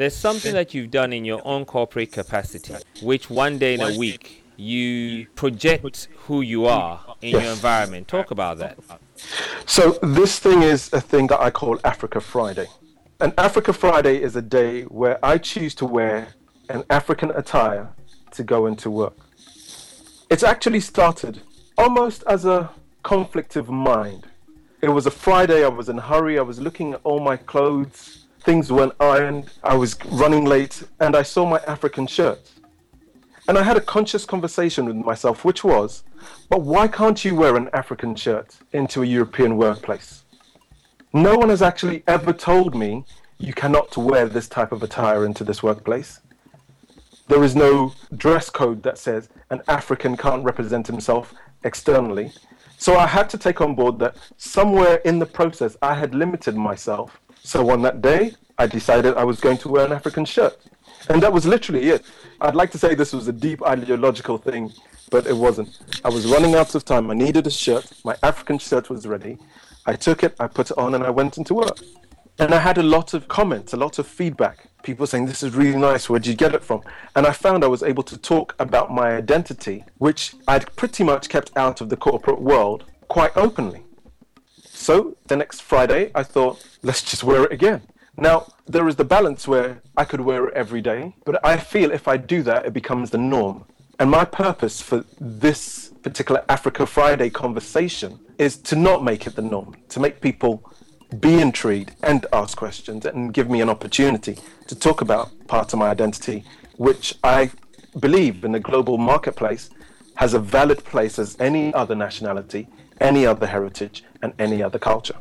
There's something that you've done in your own corporate capacity, which one day in a week you project who you are in yes. your environment. Talk about that. So, this thing is a thing that I call Africa Friday. And Africa Friday is a day where I choose to wear an African attire to go into work. It's actually started almost as a conflict of mind. It was a Friday, I was in a hurry, I was looking at all my clothes, things weren't ironed, I was running late, and I saw my African shirt. And I had a conscious conversation with myself, which was, but why can't you wear an African shirt into a European workplace? No one has actually ever told me you cannot wear this type of attire into this workplace. There is no dress code that says an African can't represent himself externally. So I had to take on board that somewhere in the process I had limited myself. So on that day, I decided I was going to wear an African shirt. And that was literally it. I'd like to say this was a deep ideological thing, but it wasn't. I was running out of time. I needed a shirt. My African shirt was ready. I took it, I put it on, and I went into work. And I had a lot of comments, a lot of feedback. People saying, This is really nice. Where'd you get it from? And I found I was able to talk about my identity, which I'd pretty much kept out of the corporate world quite openly. So the next Friday, I thought, let's just wear it again. Now, there is the balance where I could wear it every day, but I feel if I do that, it becomes the norm. And my purpose for this particular Africa Friday conversation is to not make it the norm, to make people be intrigued and ask questions and give me an opportunity to talk about part of my identity, which I believe in the global marketplace has a valid place as any other nationality, any other heritage, and any other culture.